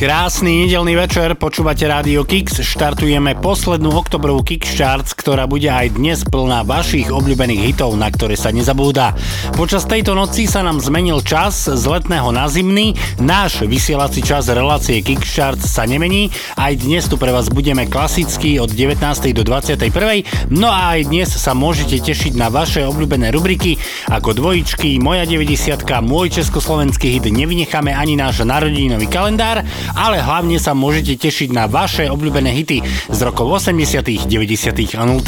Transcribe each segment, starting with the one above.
Krásny nedelný večer, počúvate Rádio Kix, štartujeme poslednú oktobrovú Kix Charts, ktorá bude aj dnes plná vašich obľúbených hitov, na ktoré sa nezabúda. Počas tejto noci sa nám zmenil čas z letného na zimný, náš vysielací čas relácie Kix Charts sa nemení, aj dnes tu pre vás budeme klasicky od 19. do 21. No a aj dnes sa môžete tešiť na vaše obľúbené rubriky ako dvojičky, moja 90 môj československý hit, nevynecháme ani náš narodeninový kalendár ale hlavne sa môžete tešiť na vaše obľúbené hity z rokov 80., 90. a 0.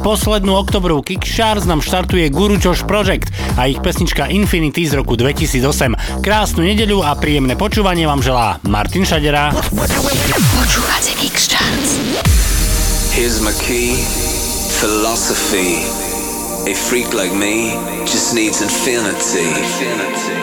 Poslednú oktobrovú Kickstarts nám štartuje Guru Josh Project a ich pesnička Infinity z roku 2008. Krásnu nedeľu a príjemné počúvanie vám želá Martin Šadera. Počúvate Kickstarts. Here's my key, philosophy. A freak like me just needs infinity. infinity.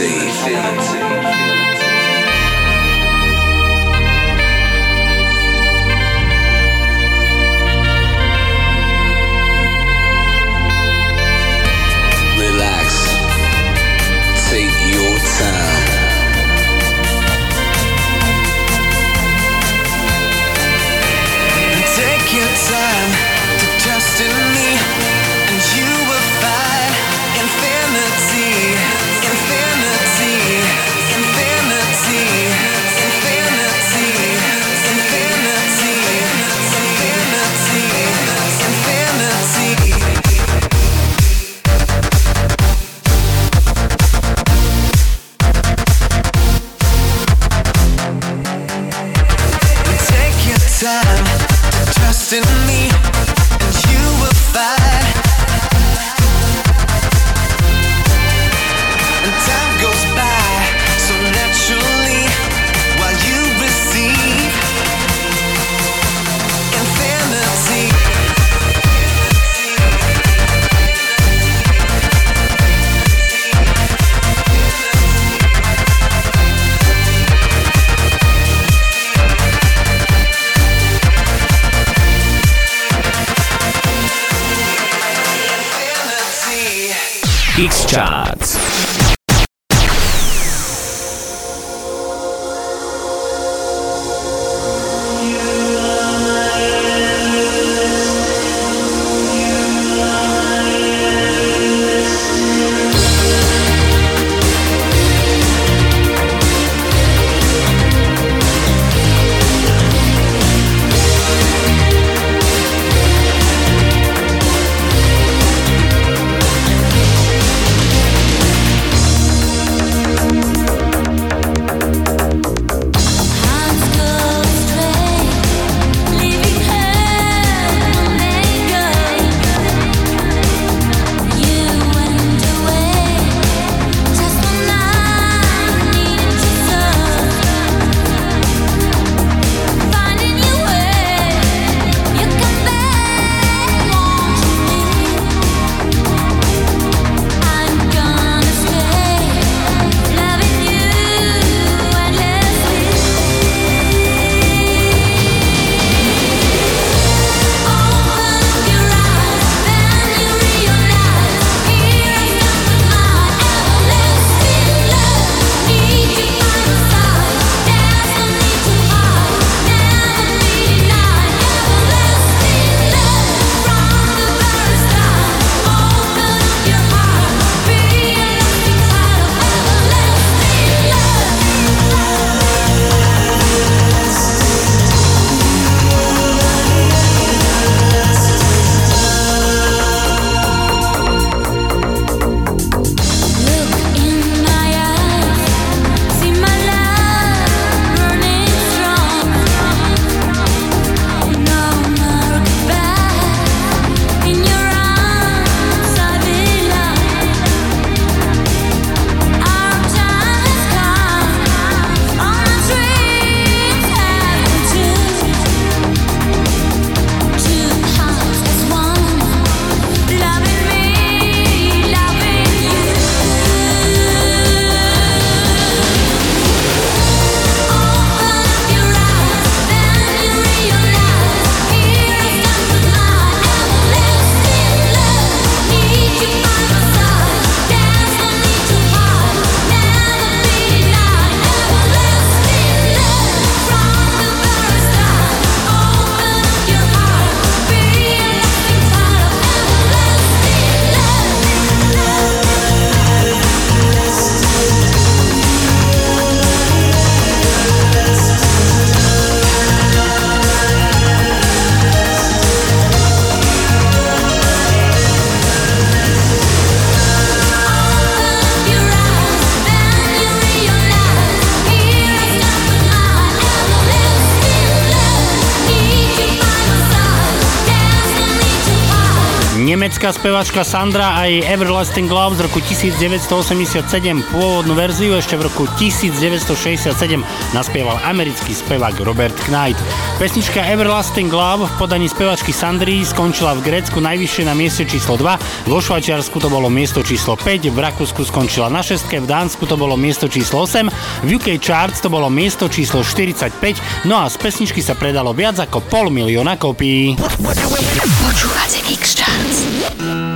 see. Spevačka Sandra a jej Everlasting Love z roku 1987. Pôvodnú verziu ešte v roku 1967 naspieval americký spevák Robert Knight. Pesnička Everlasting Love v podaní spevačky Sandry skončila v Grécku najvyššie na mieste číslo 2, vo Švajčiarsku to bolo miesto číslo 5, v Rakúsku skončila na 6, v Dánsku to bolo miesto číslo 8, v UK Charts to bolo miesto číslo 45, no a z pesničky sa predalo viac ako pol milióna kopií. Počúvate Mix Charts.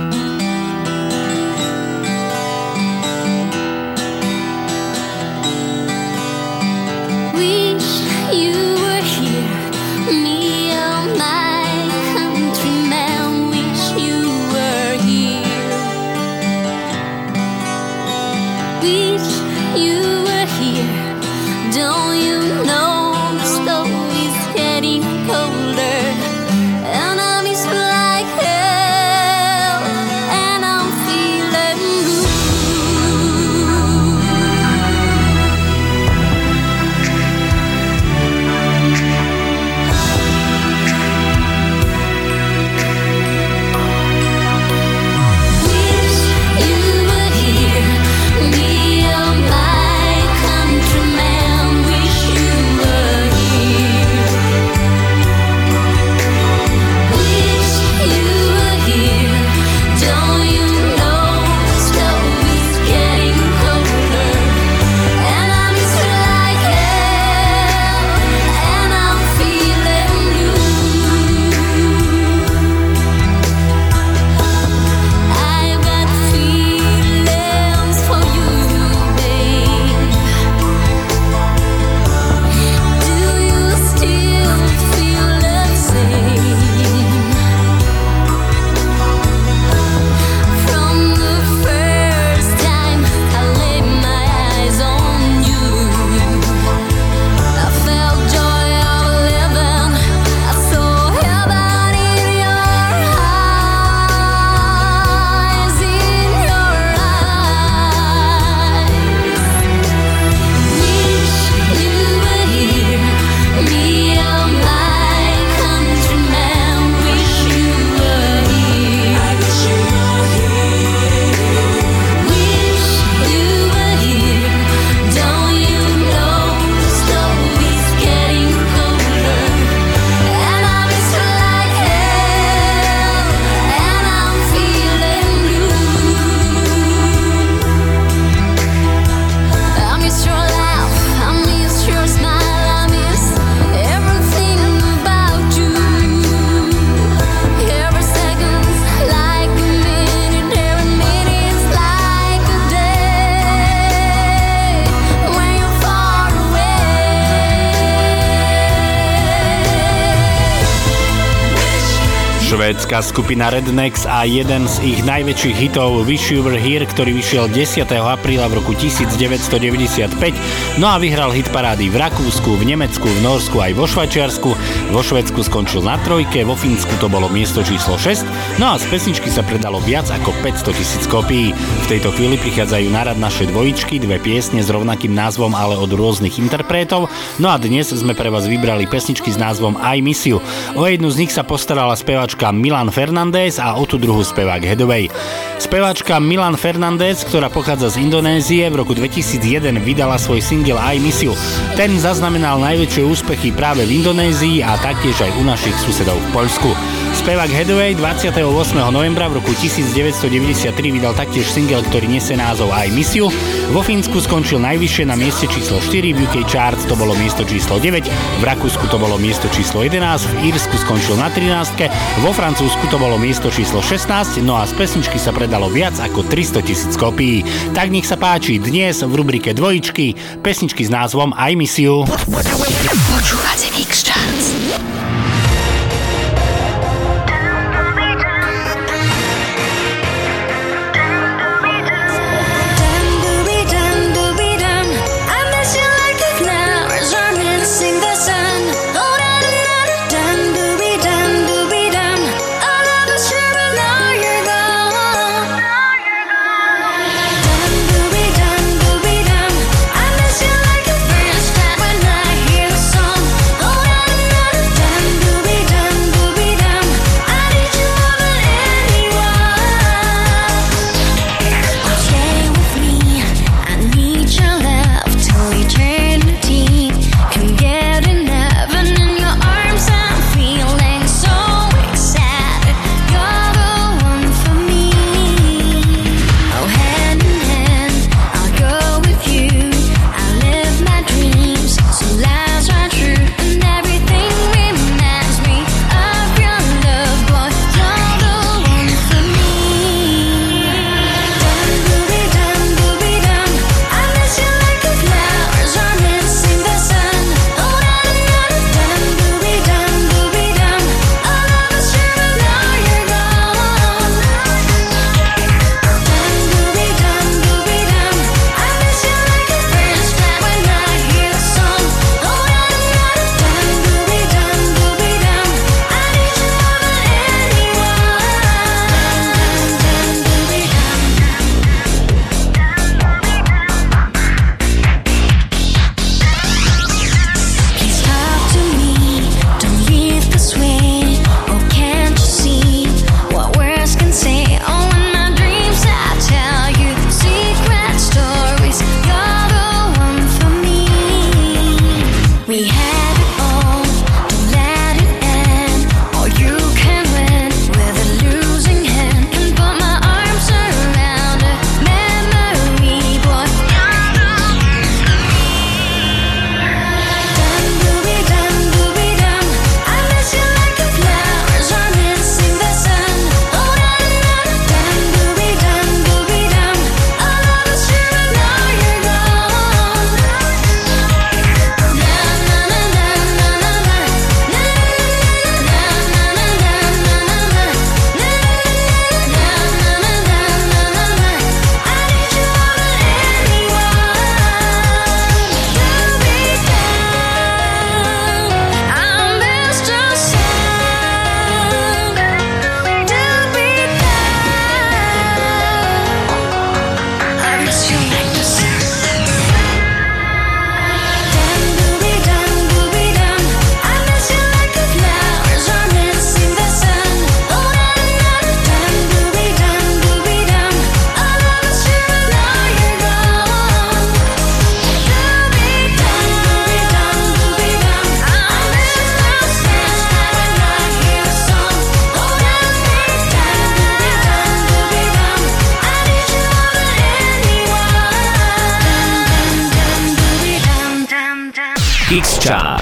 Švédska skupina Rednex a jeden z ich najväčších hitov Wish You Were Here, ktorý vyšiel 10. apríla v roku 1995, no a vyhral hit parády v Rakúsku, v Nemecku, v Norsku aj vo Švajčiarsku. Vo Švedsku skončil na trojke, vo Fínsku to bolo miesto číslo 6, no a z pesničky sa predalo viac ako 500 tisíc kopií. V tejto chvíli prichádzajú na rad naše dvojičky, dve piesne s rovnakým názvom, ale od rôznych interpretov. No a dnes sme pre vás vybrali pesničky s názvom I Miss You. O jednu z nich sa postarala speváčka Milan Milan Fernández a o tú druhú spevák Hedovej. Speváčka Milan Fernández, ktorá pochádza z Indonézie, v roku 2001 vydala svoj single I Miss You. Ten zaznamenal najväčšie úspechy práve v Indonézii a taktiež aj u našich susedov v Poľsku. Spevák Headway 28. novembra v roku 1993 vydal taktiež single, ktorý nesie názov I Miss You. Vo Fínsku skončil najvyššie na mieste číslo 4, v UK Charts to bolo miesto číslo 9, v Rakúsku to bolo miesto číslo 11, v Írsku skončil na 13, vo Francúzsku to bolo miesto číslo 16, no a z pesničky sa predalo viac ako 300 tisíc kopií. Tak nech sa páči dnes v rubrike dvojičky pesničky s názvom I Miss You. Počúvate Mix Charts. Extra.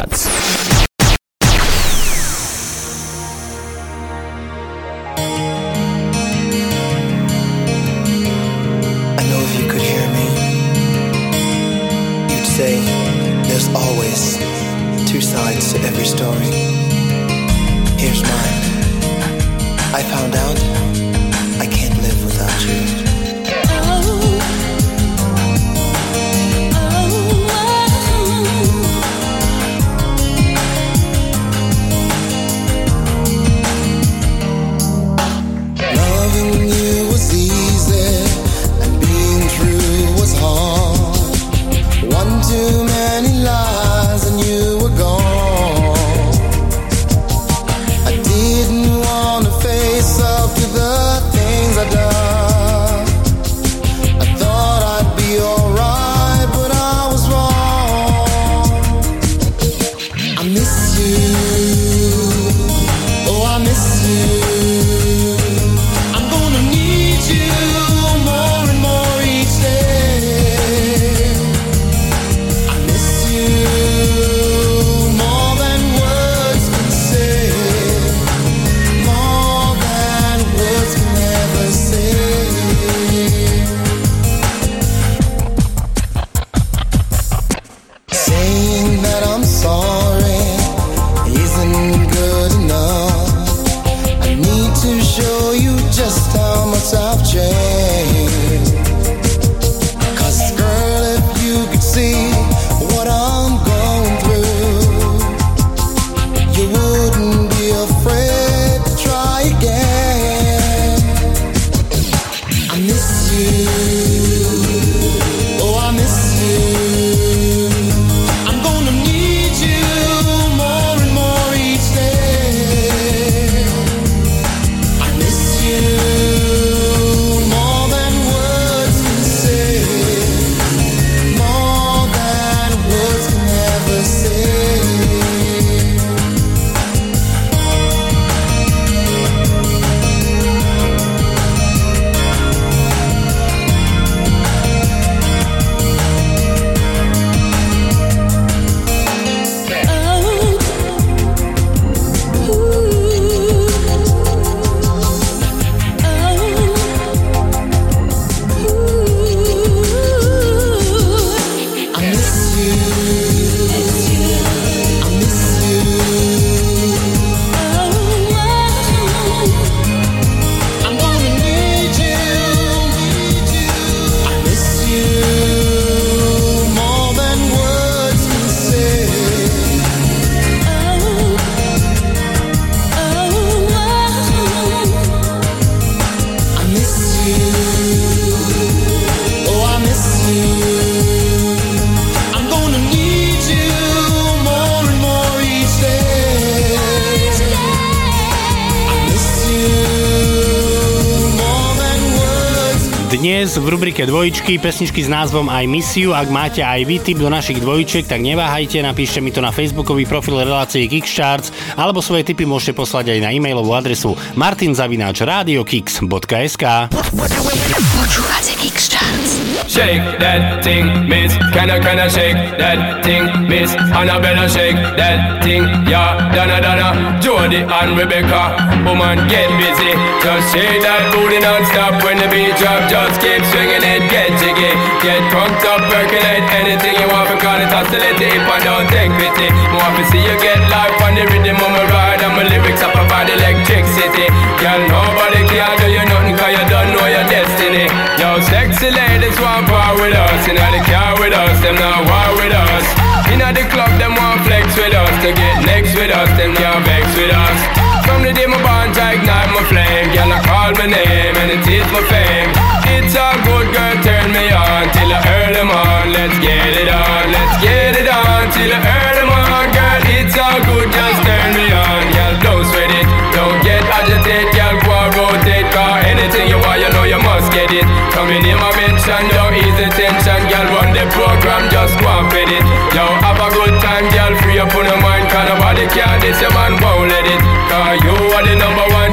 Dvojičky pesničky s názvom I Miss You. Ak máte aj vy tip do našich dvojčiek, tak neváhajte, napíšte mi to na facebookový profil relácie Kickcharts alebo svoje tipy môžete poslať aj na e-mailovú adresu martinzavináčradiokix.sk Počúvate Kix Charts. Shake that thing, miss. Can I, can I shake that thing, miss? Annabella, shake that thing, yeah. Donna, Donna, Jody and Rebecca. Woman, get busy. Just shake that booty non-stop when the beat drop. Just keep swinging it, get jiggy. Get crunked up, percolate anything you want. Because it oscillate if I don't take pity. Want to see you get life on the rhythm of my ride. And my lyrics up about electricity. Girl, nobody can do you nothing cause you don't know your destiny. Yo, sexy ladies want part with us. Inna the car with us, them not war with us. Inna the club, them want flex with us. To get next with us, them can't vex with us. From the day my bond, I ignite my flame. Girl, I call my name and it is my fame. It's a good girl, turn me on till I earn them on. Let's get it on, let's get it on till I earn them on. Girl, it's all good, just turn me on. Girl, don't sweat it, don't get agitated. Girl, go and rotate, cause anything you want, you know you must get it. Coming in my mention, don't ease the tension. Girl, run the program, just go and fit it. Yo, have a good time, girl, free up on your mind, cause nobody can this, your man won't let it. Cause you are the number one,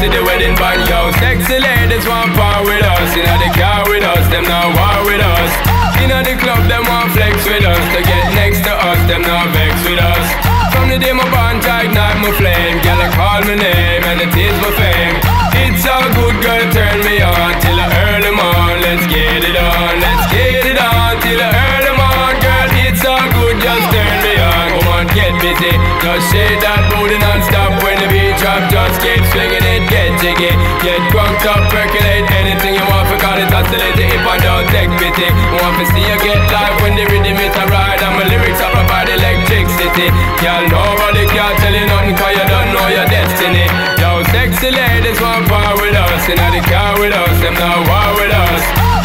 see the wedding band. Yo, sexy ladies want part with us, inna the car with us, them now war with us. Inna the club, them want flex with us, to get next to us, them not vex with us. From the day my bond I ignite my flame, girl I call my name and it is my fame. It's a good girl, turn me on till I early morn. Let's get it on, let's get it on till I early morn, girl. It's all good, just turn me on. Come on, get busy, just shake that booty non-stop when beat drop. Just keep swinging it, get jiggy, get drunk up, percolate anything you want. For call it oscillate if I don't take pity. Want to see you get live when the rhythm is a ride and my lyrics are about electricity. Girl, nobody can tell you nothing 'cause you don't know your destiny. Yo, sexy ladies want part with us, inna the car with us, them not war with us.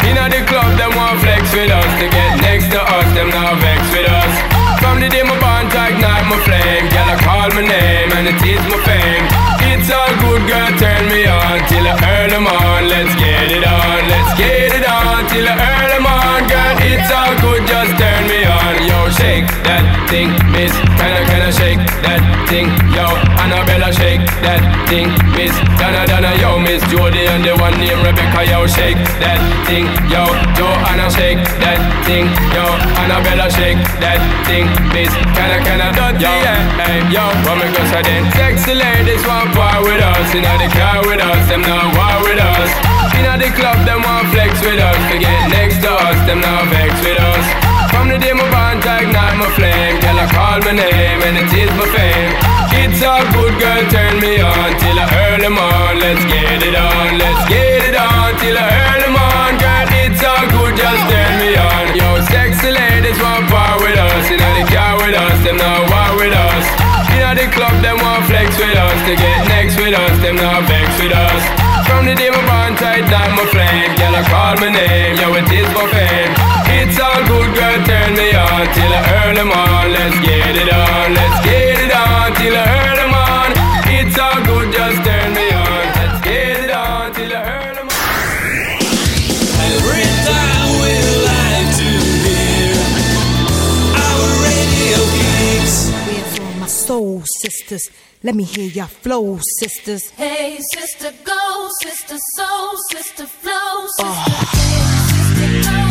Inna the club, them want flex with us. To get next to us, them not vex with us. From the day my bond ignite my flame, girl I call my name and it is my fame. It's all good, girl, turn me on till I earn on. Let's get it on, let's get it on till I earn on, girl. It's all good, just turn me on. Yo, shake that thing, miss. Can I, can I shake that thing? Yo, Annabella, shake that thing, miss. Donna, Donna, yo, miss Jody and the one named Rebecca, yo, shake that thing, yo. Joanna, shake that thing, yo. Annabella, shake that thing, miss. Can I, can I, yo, hey, yo, what me go say then? Sexy ladies want part with us, inna the car with us, them not war with us. Inna the club, them want flex with us. To get next to us, them not vex with us. From the day my bond ignite my flame, girl I call my name and it is my fame. It's all good, girl, turn me on till I early morn. Let's get it on, let's get it on till I early morn, girl. It's all good, just turn me on. Yo, part with us, inna the car with us, them not war with us. Inna the club, them want flex with us. To get next with us, them not vex with us. From the day my bond tight down my flame, girl I call my name, yo it is for fame. It's all good, girl, turn me on till I earn them on. Let's get it on, let's get it on till I earn them. My soul sisters? Let me hear your flow, sisters. Hey, sister, go, sister, soul, sister, flow, sister. Ah. Hey, sister, go,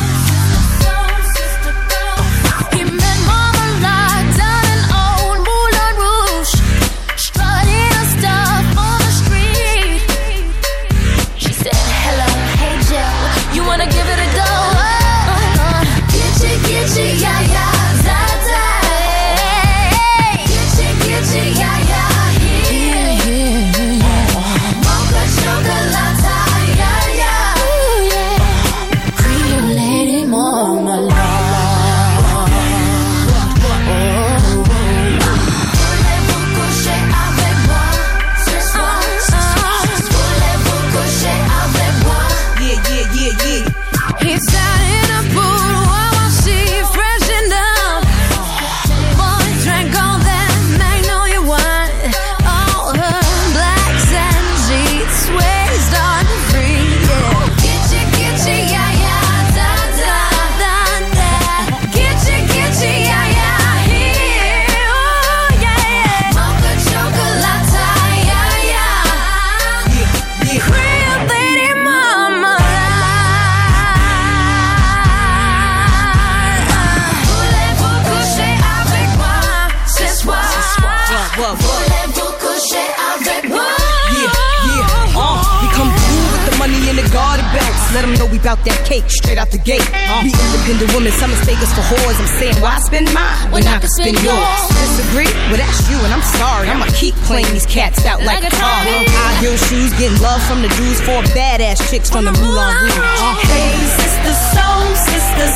Let them know we bout that cake straight out the gate. We independent women, some mistake us for whores. I'm saying, why spend mine when I can spend yours? Disagree? Well, that's you, and I'm sorry. I'ma keep playing these cats out like, Like a car. High heel shoes, getting love from the dudes, four badass chicks from the Moulin Rouge. Uh, Hey, sisters, soul sisters,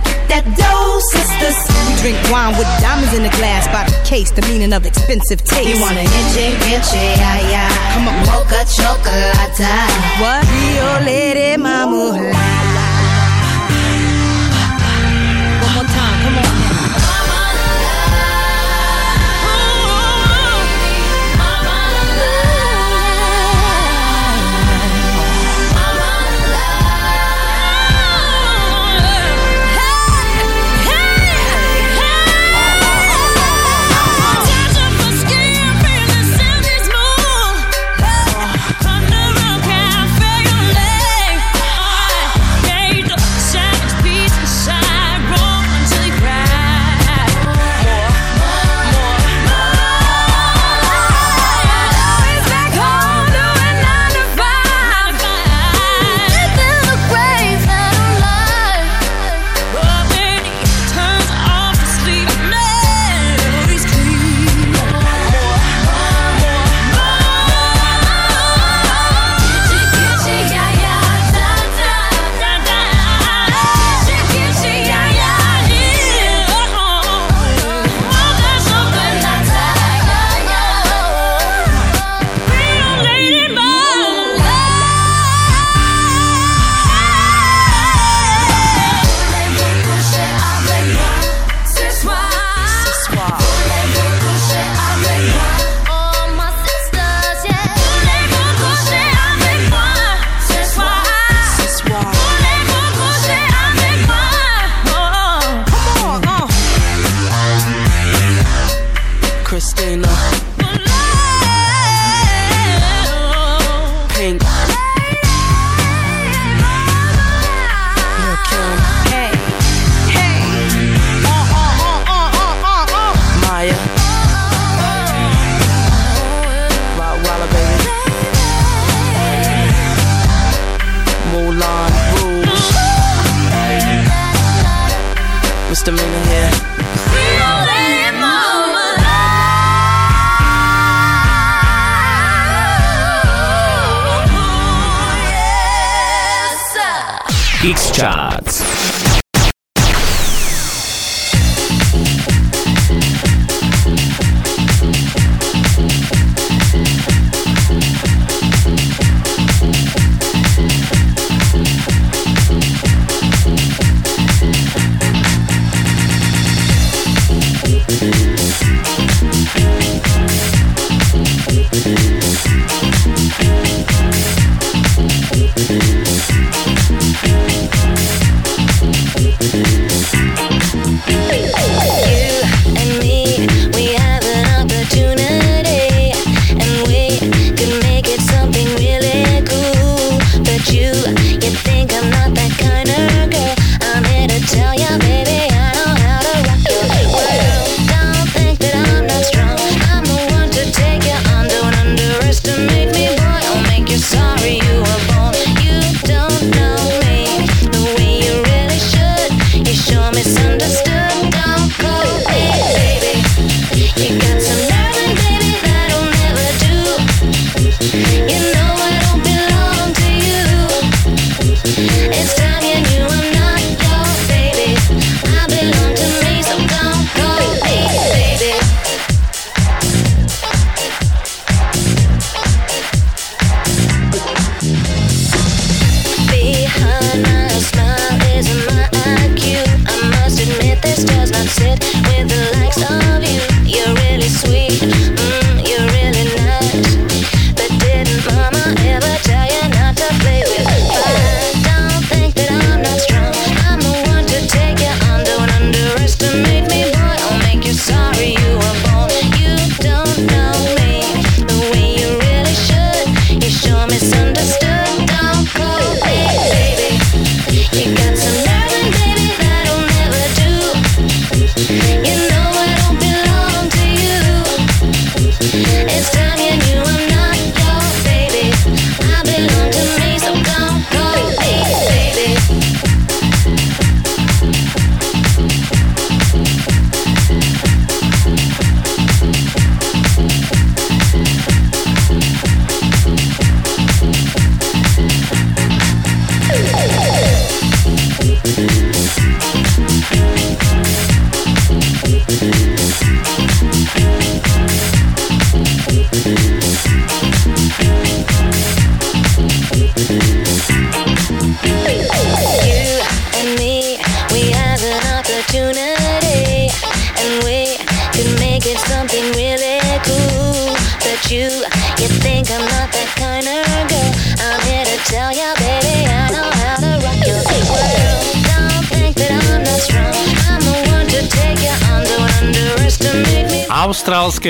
better get that dough, sisters. we drink wine with diamonds in the glass by the case, the meaning of expensive taste. You wanna itchy, itchy, yeah, yeah. Come on. Mocha chocolate. What? Rio Lady Mama.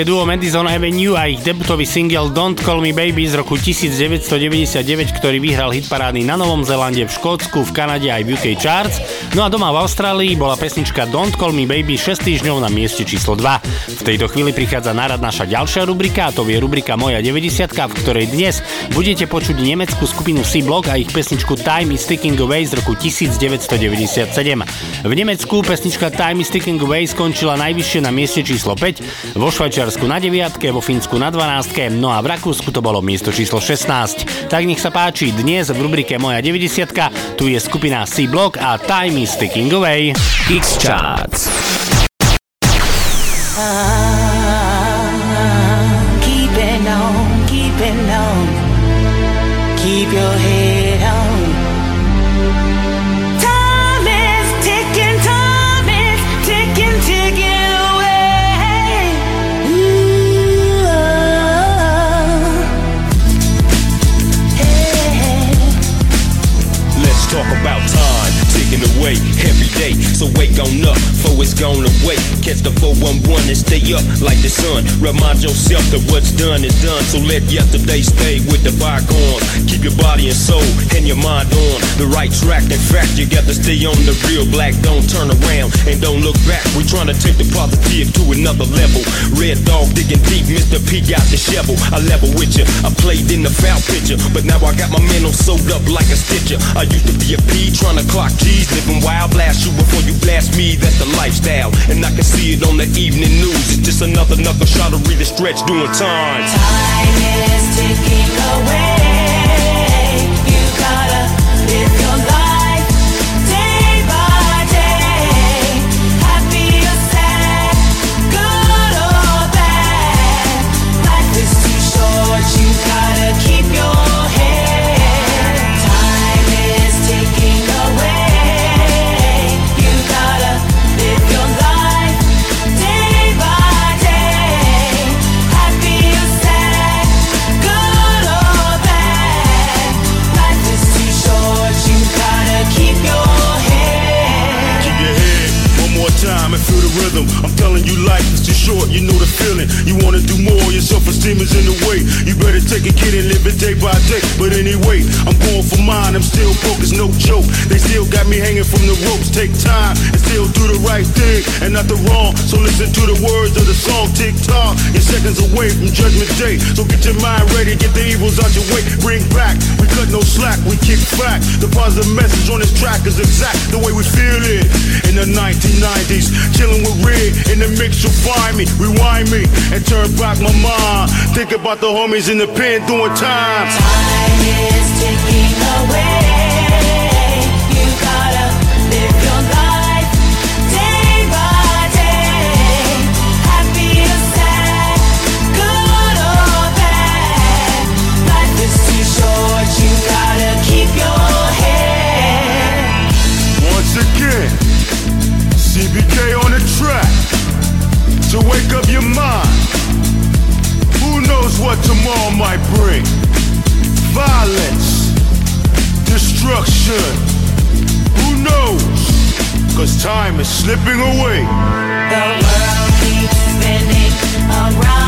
Duo Madison Avenue a ich debutový single Don't Call Me Baby z roku 1999, ktorý vyhral hitparády na Novom Zelande, v Škótsku, v Kanade aj v UK Charts. No a doma v Austrálii bola pesnička Don't Call Me Baby 6 týždňov na mieste číslo 2. V tejto chvíli prichádza na rad naša ďalšia rubrika a to je rubrika Moja 90 v ktorej dnes budete počuť nemeckú skupinu C-Block a ich pesničku Time is Ticking Away z roku 1997. V Nemecku pesnička Time is Ticking Away skončila najvyššie na mieste číslo 5, vo Švajčiarsku na 9, vo Fínsku na 12, no a v Rakúsku to bolo miesto číslo 16. Tak nech sa páči, dnes v rubrike Moja 90 tu je skupina C-Block a Time is Ticking Away. X Charts. Keeping on, keeping on. Keep your head ticking away every day. So wake on up, for it's gone away. Catch the 411 and stay up like the sun. Remind yourself that what's done is done. So let yesterday stay with the bygones. Keep your body and soul and your mind on the right track. In fact, you got to stay on the real black. Don't turn around and don't look back. We're trying to take the positive to another level. Red dog digging deep, Mr. P got the shovel. I level with you. I played in the foul picture, but now I got my mental sewed up like a stitcher. I used to be a P trying to clock G's living wild, blast you before you blast me. That's the lifestyle, and I can see it on the evening news. It's just another knuckle shot to read the stretch doing time. Time is ticking away. Rhythm. You, life is too short. You know the feeling. You wanna do more, your self-esteem is in the way. You better take a kid and live it day by day. But anyway, I'm going for mine. I'm still broke, it's no joke. They still got me hanging from the ropes. Take time and still do the right thing and not the wrong. So listen to the words of the song. Tick tock, you're seconds away from Judgment Day. So get your mind ready, get the evils out your way. Bring back, we cut no slack, we kick back. The positive message on this track is exact the way we feel it. In the 1990s, chilling with Red in the mix, you'll find me, rewind me, and turn back my mind. Think about the homies in the pen doing time. Time is ticking away. To wake up your mind. Who knows what tomorrow might bring? Violence, destruction. Who knows? Cause time is slipping away. The world keeps spinning around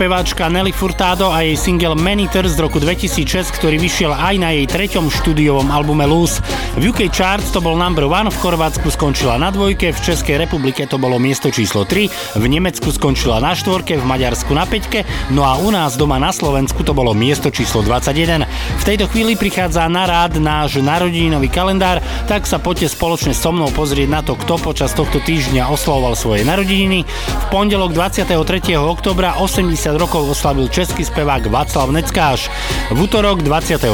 speváčka Nelly Furtado a jej single Maniter z roku 2006, ktorý vyšiel aj na jej treťom štúdiovom albume Loose. V UK Charts to bol number one, v Chorvátsku skončila na dvojke, v Českej republike to bolo miesto číslo 3, v Nemecku skončila na štvorke, v Maďarsku na peťke, no a u nás doma na Slovensku to bolo miesto číslo 21. V tejto chvíli prichádza na rád náš narodeninový kalendár, tak sa poďte spoločne so mnou pozrieť na to, kto počas tohto týždňa oslavoval svoje narodeniny. V pondelok 23. oktobra 80 rokov oslavil český spevák Václav Neckáš. V útorok 24.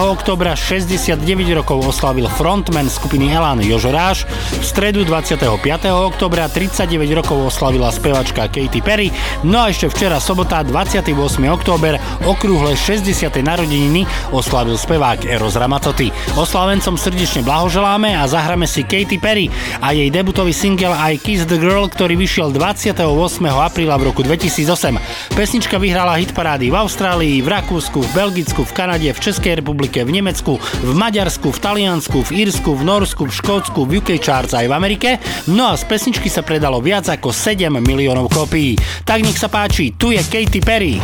oktobra 69 rokov oslavil frontman skupiny Elan Jožo Ráš. V stredu 25. oktobra 39 rokov oslavila spevačka Katy Perry. No a ešte včera sobota 28. október okrúhle 60. narodeniny oslavil spevák Eros Ramazzotti. Oslavencom srdečne blahoželáme a zahráme si Katy Perry a jej debutový single I Kiss the Girl, ktorý vyšiel 28. apríla v roku 2008. Pesnička vyhrala hitparády v Austrálii, v Rakúsku, v Belgicku, v Kanade, v Českej republike, v Nemecku, v Maďarsku, v Taliansku, v Írsku, v Norsku, v Škótsku, v UK Charts aj v Amerike. No a z pesničky sa predalo viac ako 7 miliónov kópií. Tak nech sa páči, tu je Katy Perry.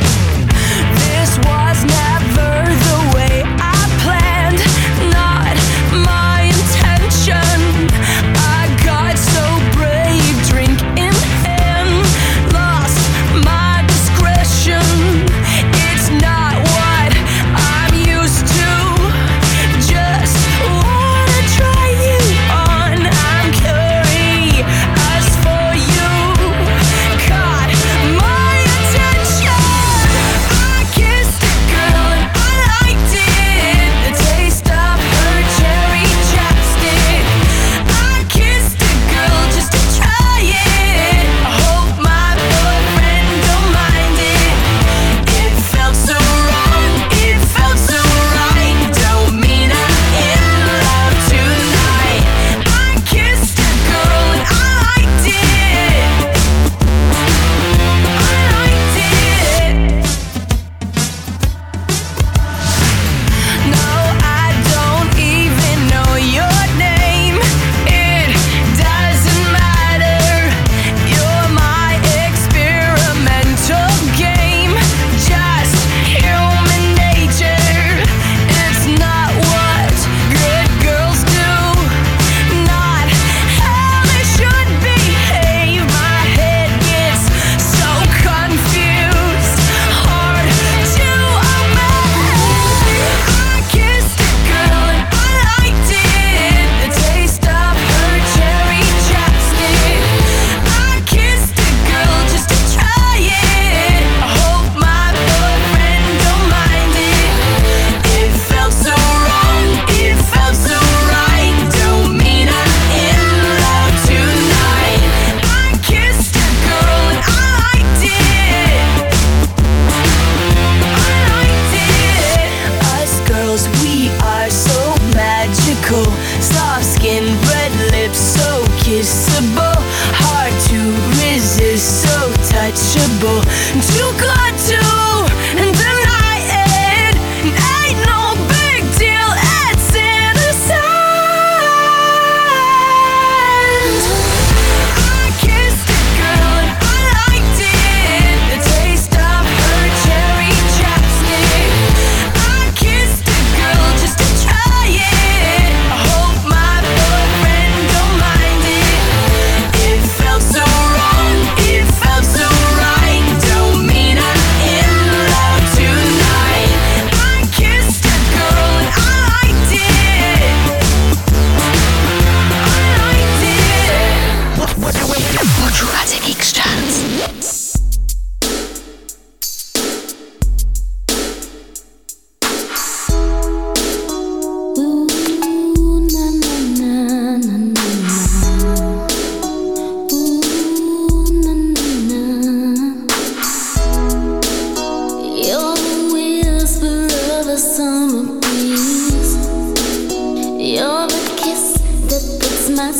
That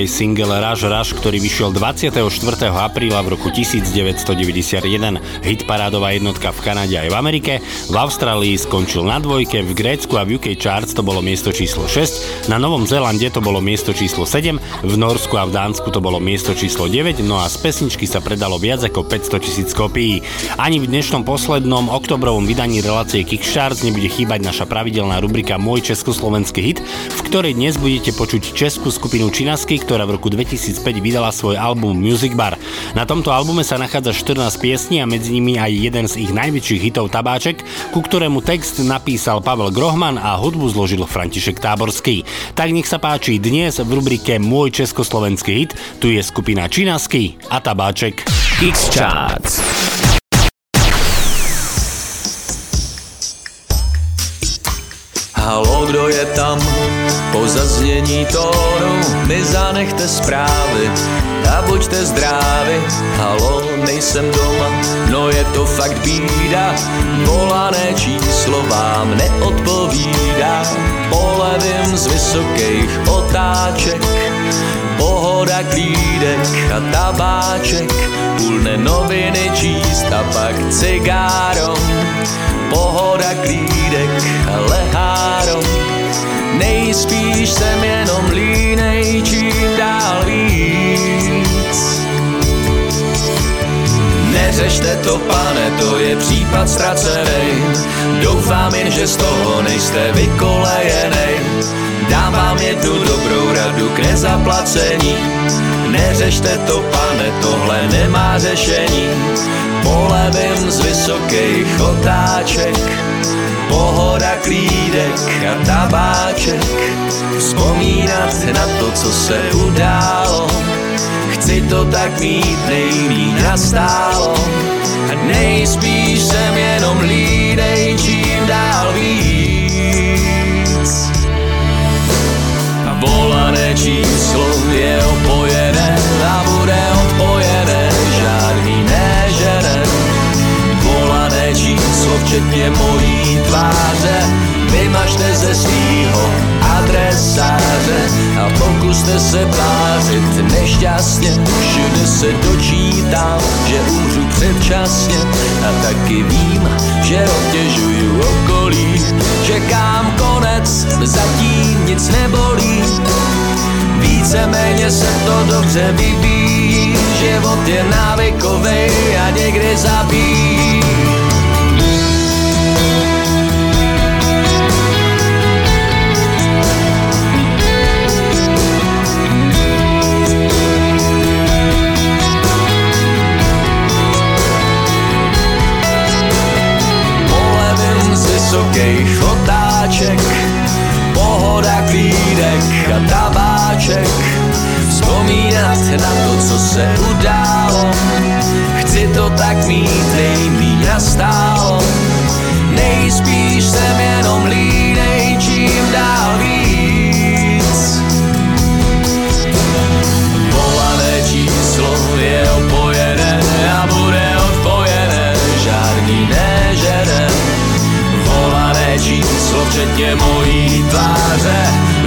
jej single Rush Rush, ktorý vyšiel 24. apríla v roku 1991. Hit parádová jednotka v Kanade aj v Amerike. V Austrálii skončil na dvojke, v Grécku a v UK Charts to bolo miesto číslo 6, na Novom Zélande to bolo miesto číslo 7, v Norsku a v Dánsku to bolo miesto číslo 9, no a z pesničky sa predalo viac ako 500 tisíc kopií. Ani v dnešnom poslednom oktobrovom vydaní relácie Kickstarts nebude chýbať naša pravidelná rubrika Môj československý hit, v ktorej dnes budete počuť českú skupinu Činasky, ktorá v roku 2005 vydala svoj album Music Bar. Na tomto albume sa nachádza 14 piesní a medzi nimi aj jeden z ich najväčších hitov Tabáček, ku ktorému text napísal Pavel Grohman a hudbu zložil František Táborský. Tak nech sa páči dnes v rubrike Môj československý hit, tu je skupina Činasky a Tabáček. X-Charts. Halo, kdo je tam? Po zaznění tónu mi zanechte zprávy a buďte zdraví. Halo, nejsem doma, no je to fakt bída. Volané číslo vám neodpovídá. Polevím z vysokých otáček, pohoda klídek a tabáček. Půlne noviny číst a pak cigárom. Pohoda klídek a lehárom. Nejspíš jsem jenom línej, čím dál víc. Neřešte to, pane, to je případ ztracený. Doufám jen, že z toho nejste vykolejenej. Dám vám jednu dobrou radu k nezaplacení. Neřešte to, pane, tohle nemá řešení. Polevím z vysokých otáček, pohoda klídek a tabáček. Vzpomínat na to, co se událo, chci to tak mít nejmíň nastálo. A nejspíš jsem jenom lídej, čím dál víc. A volané číslo je opojené a bude včetně mojí tváře, vymažte ze svýho adresáře a pokuste se tvářit nešťastně. Všude se dočítám, že umřu předčasně a taky vím, že obtěžuju okolí. Čekám konec, zatím nic nebolí. Víceméně se to dobře vyvíjí, život je návykovej a někdy zabíjí. Z vysokých otáček, pohoda klídek a tabáček. Vzpomínat na to, co se událo, chci to tak mít nejmíň nastálo. Nejspíš jsem jenom línej, čím dál víc. Číslo včetně mojí tváře,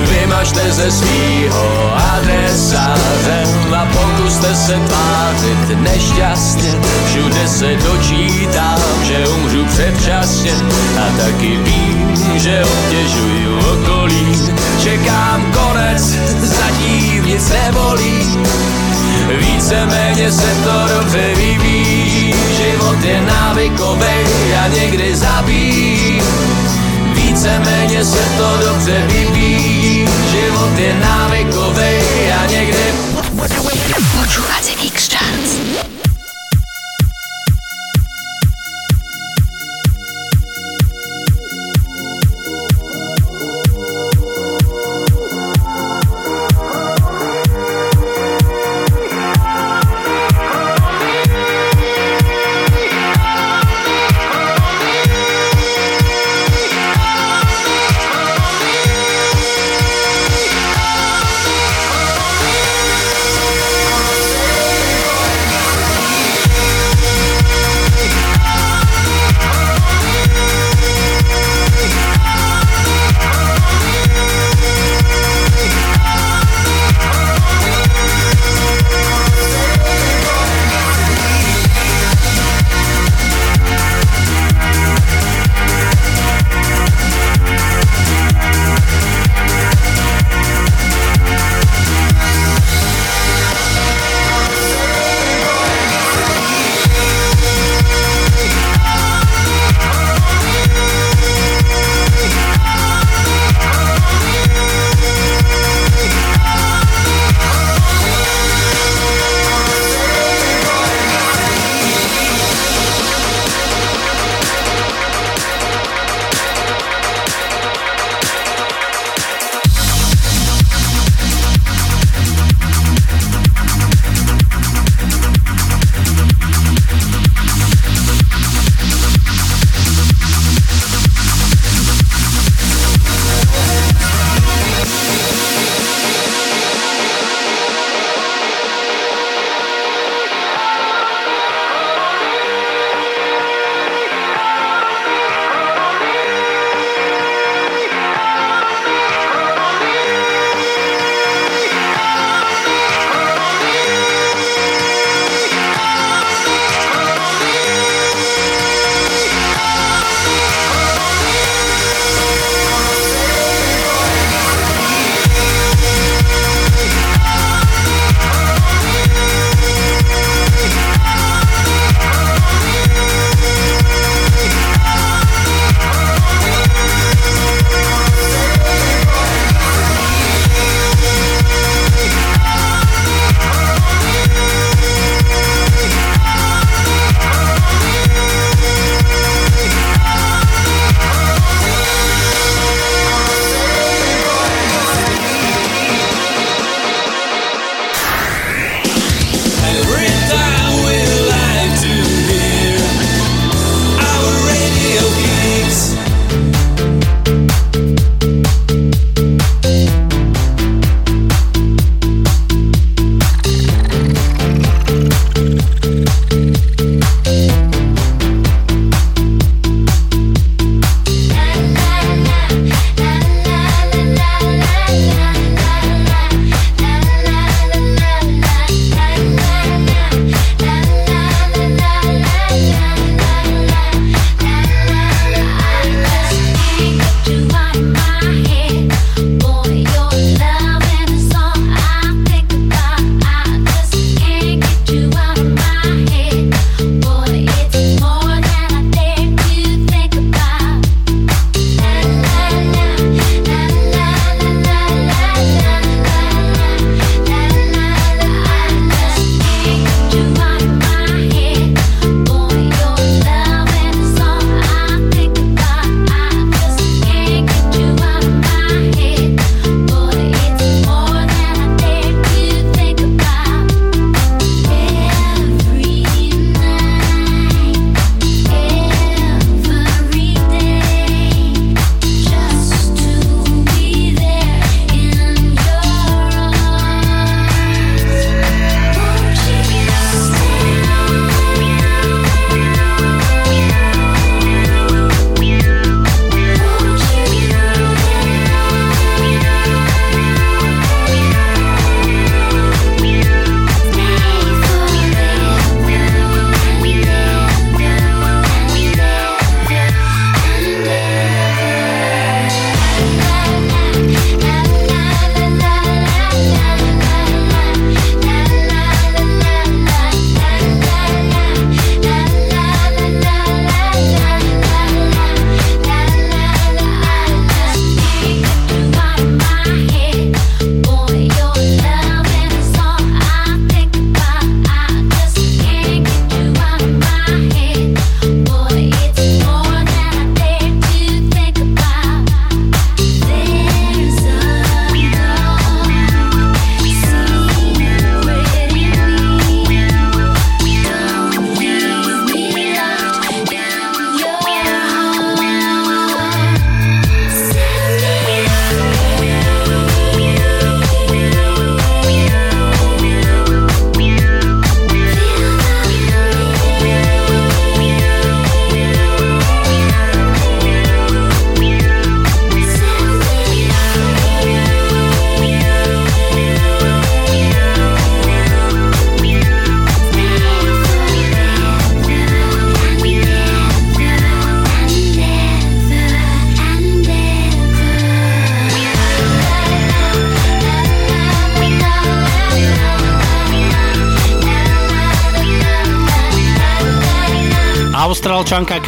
vymažte ze svýho adresáře a pokuste se tvářit nešťastně. Všude se dočítám, že umřu předčasně a taky vím, že obtěžuju okolí. Čekám konec, zatím nic nebolí. Víceméně se to dobře vyvíjí, život je návykovej a někdy zabíjí. Víceméně se to dobře vyvíjí, život je návykovej a někdy... Počúvate Mix Charts.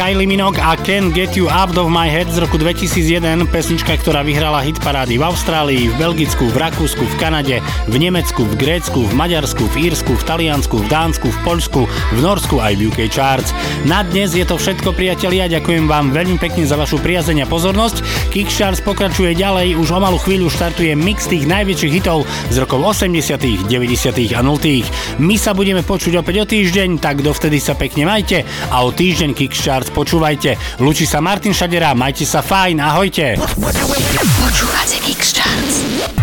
Kylie Minogue a Can Get You Out of My Head z roku 2001, pesnička, ktorá vyhrala hit parády v Austrálii, v Belgicku, v Rakúsku, v Kanade, v Nemecku, v Grécku, v Maďarsku, v Írsku, v Taliansku, v Dánsku, v Poľsku, v Norsku aj v UK Charts. Na dnes je to všetko, priatelia, ďakujem vám veľmi pekne za vašu priazeň a pozornosť. Kickstarts pokračuje ďalej, už o malú chvíľu štartuje mix tých najväčších hitov z rokov 80., 90. a 0. My sa budeme počuť opäť o týždeň, tak dovtedy sa pekne majte a o týždeň Kickstarts počúvajte. Lučí sa Martin Šadera, majte sa fajn, ahojte. Počúvate Kickstarts. Life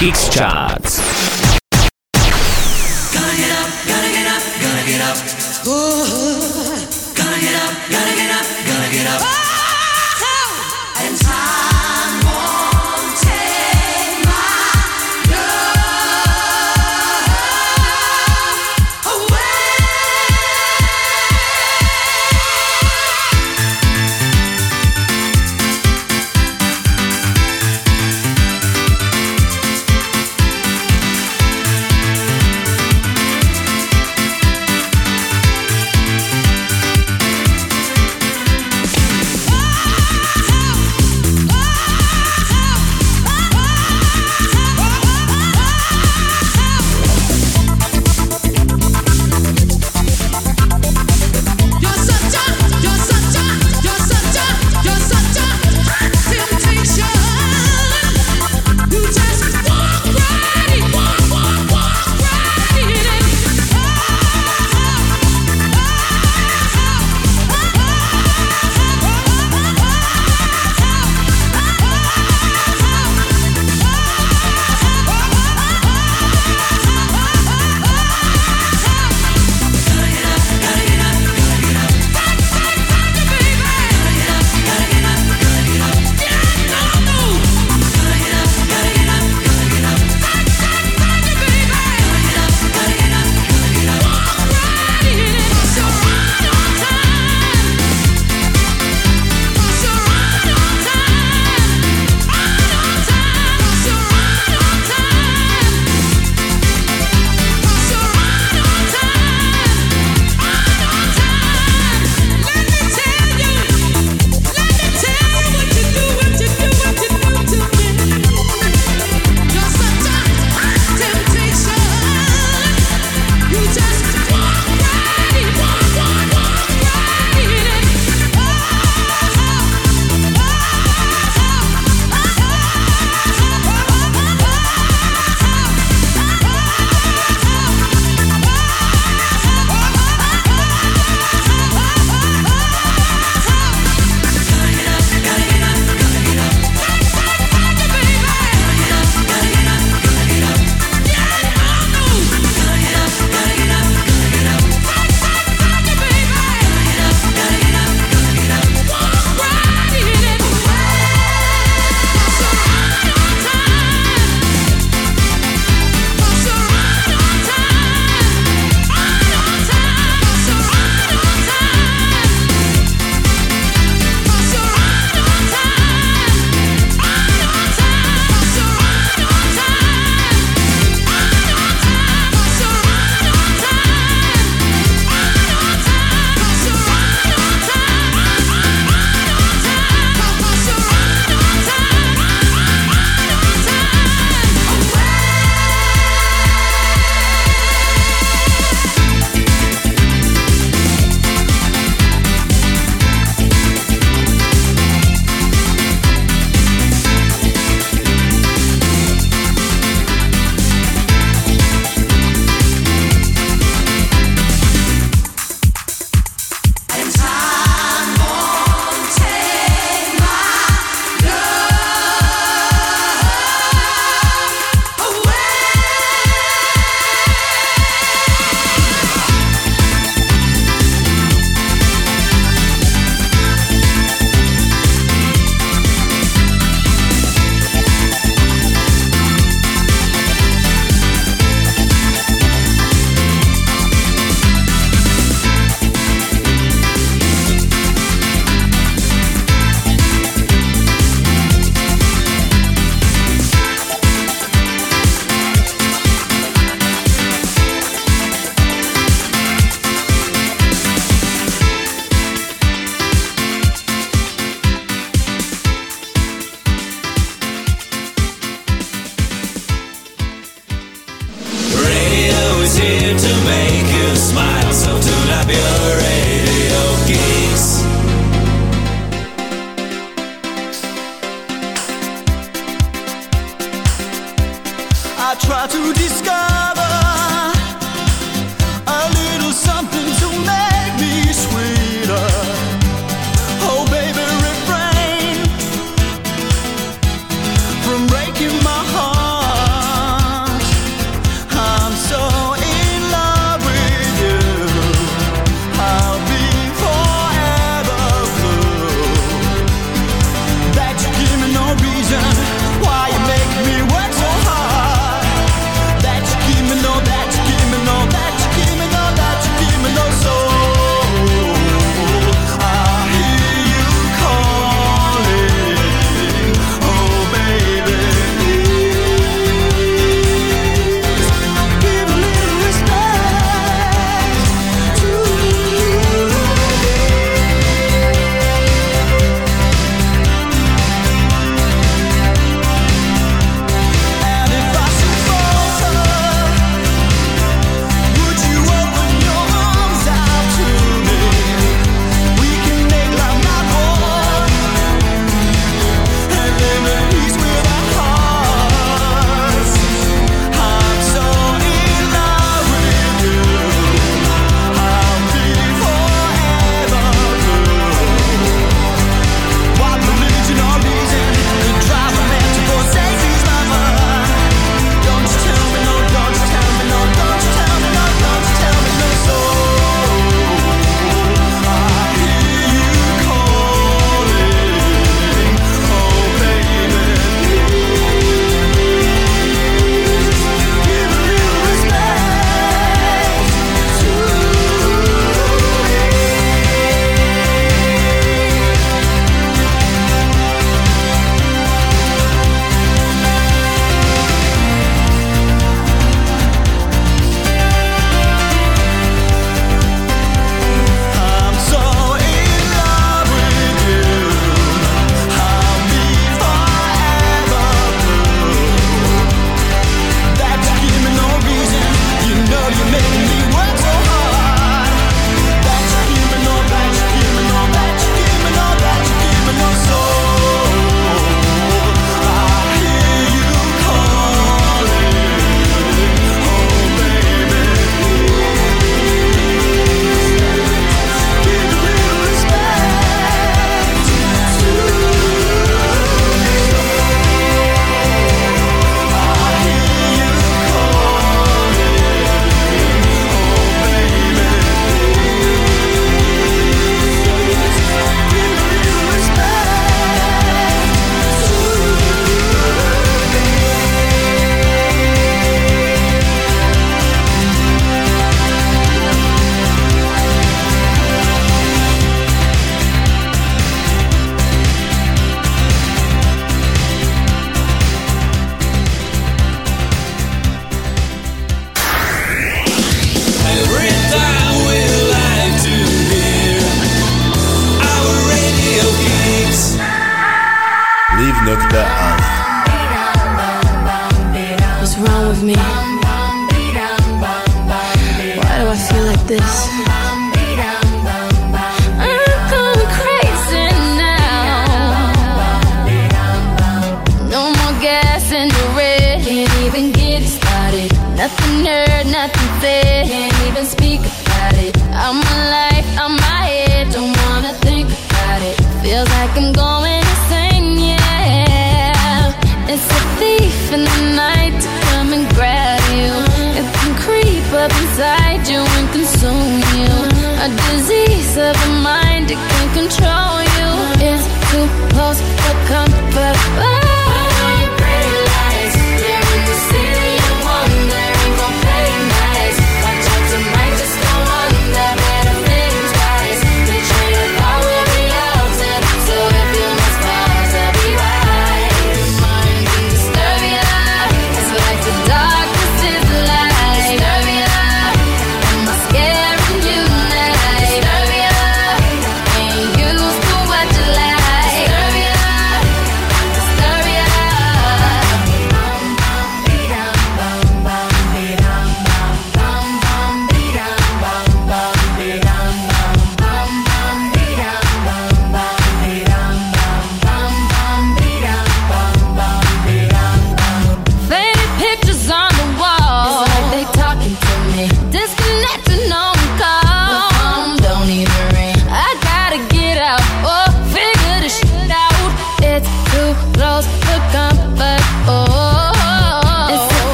X-Charts.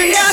she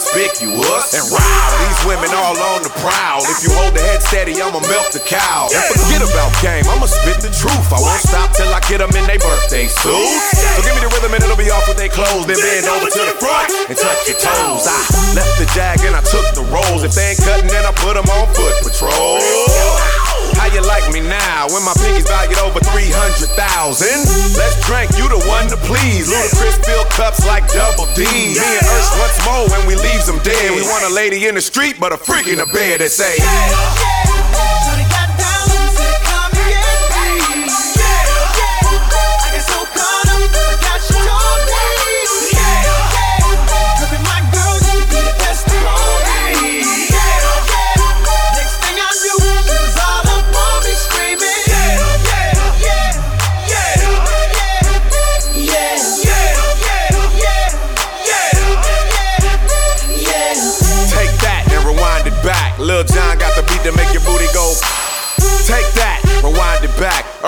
conspicuous. And wow, these women all on the prowl. If you hold the head steady, I'ma milk the cow. And forget about game, I'ma spit the truth. I won't stop till I get them in their birthday suits. So give me the rhythm and it'll be off with their clothes. Then bend over to the front and touch your toes. I left the jag and I took the rolls. If they ain't cutting, then I put them on foot patrol. How you like me now when my pinky's valued over 300,000? Let's drink, you the one to please. Ludacris fill cups like double D. Me and Ursh once more when we leaves them dead. We want a lady in the street, but a freak in the bed that say,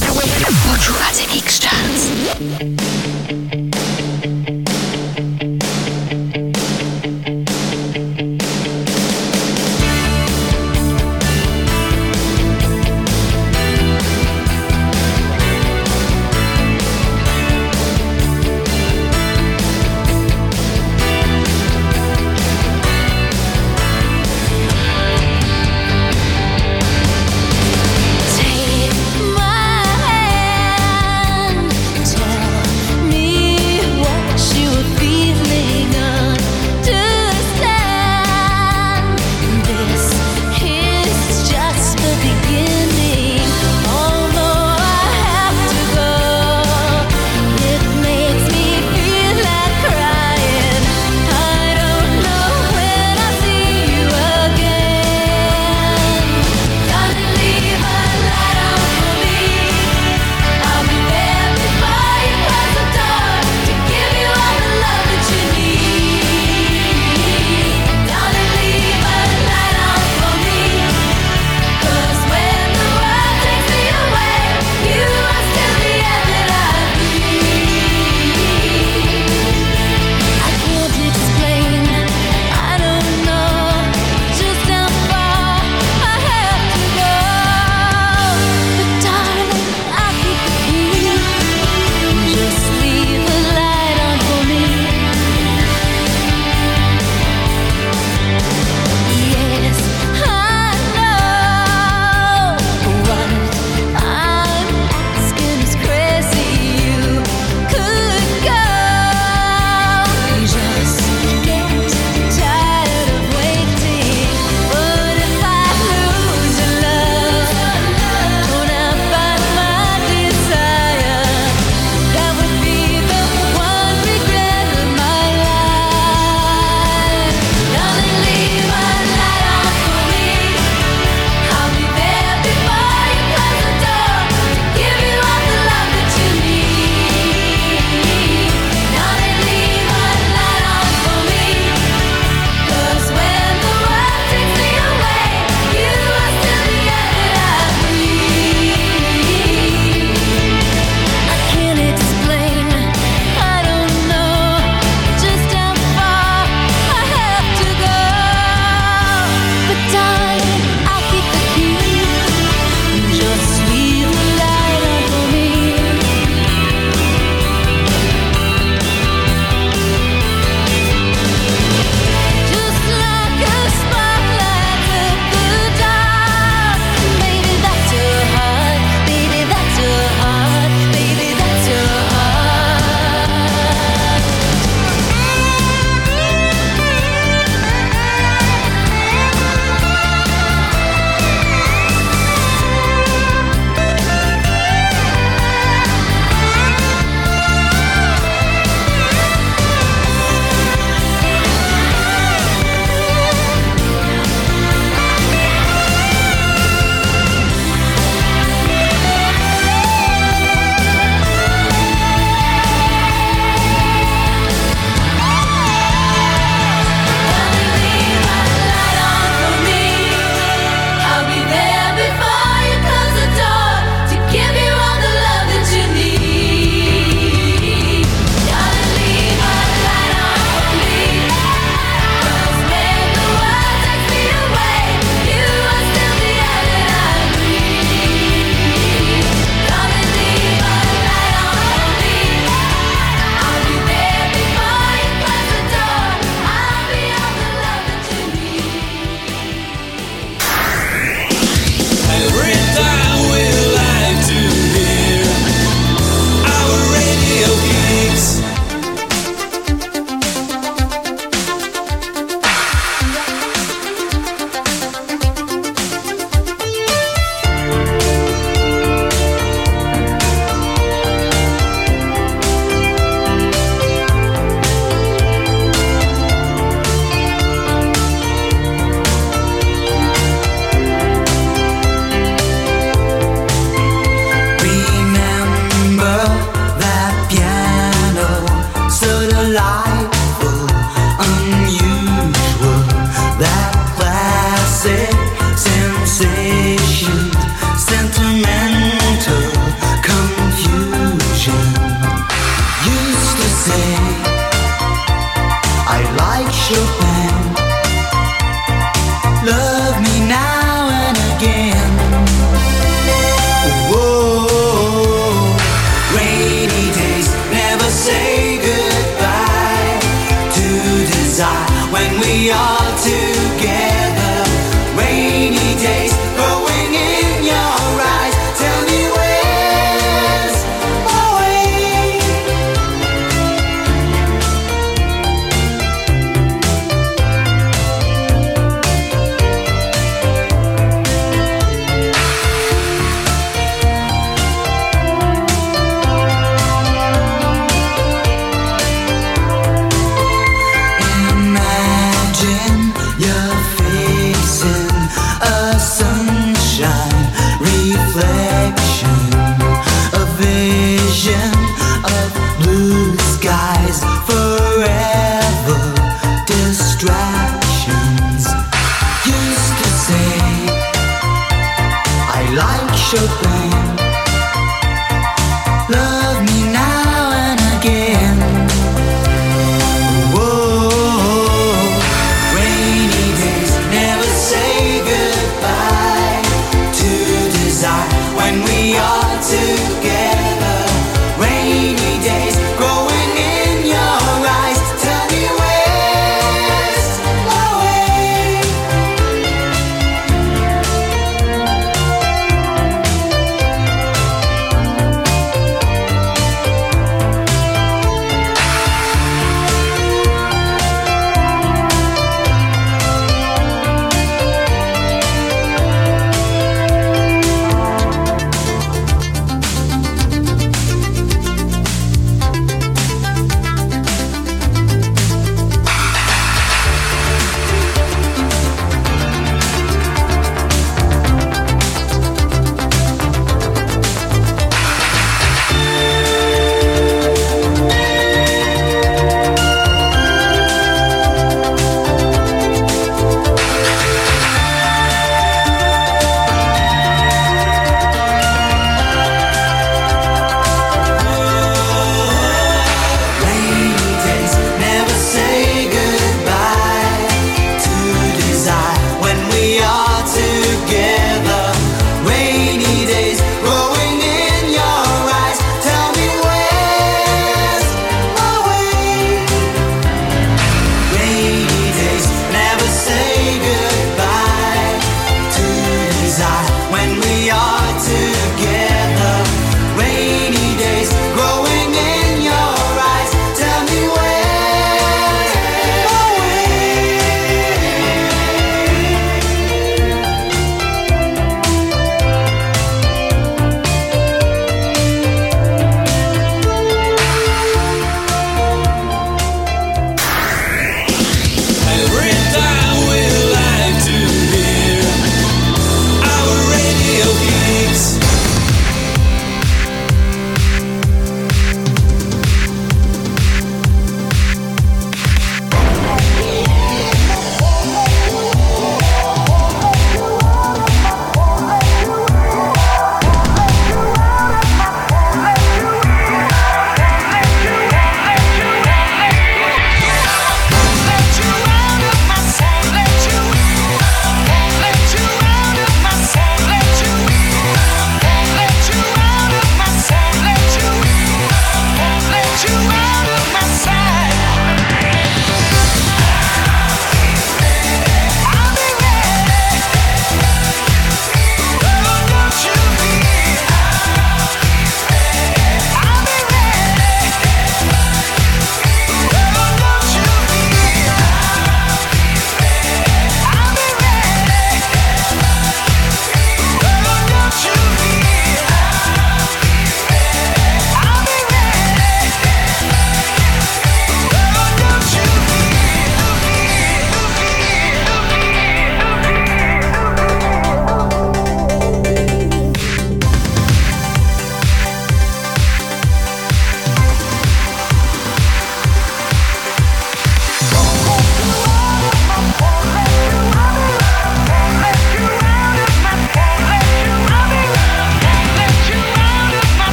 Future X Charts.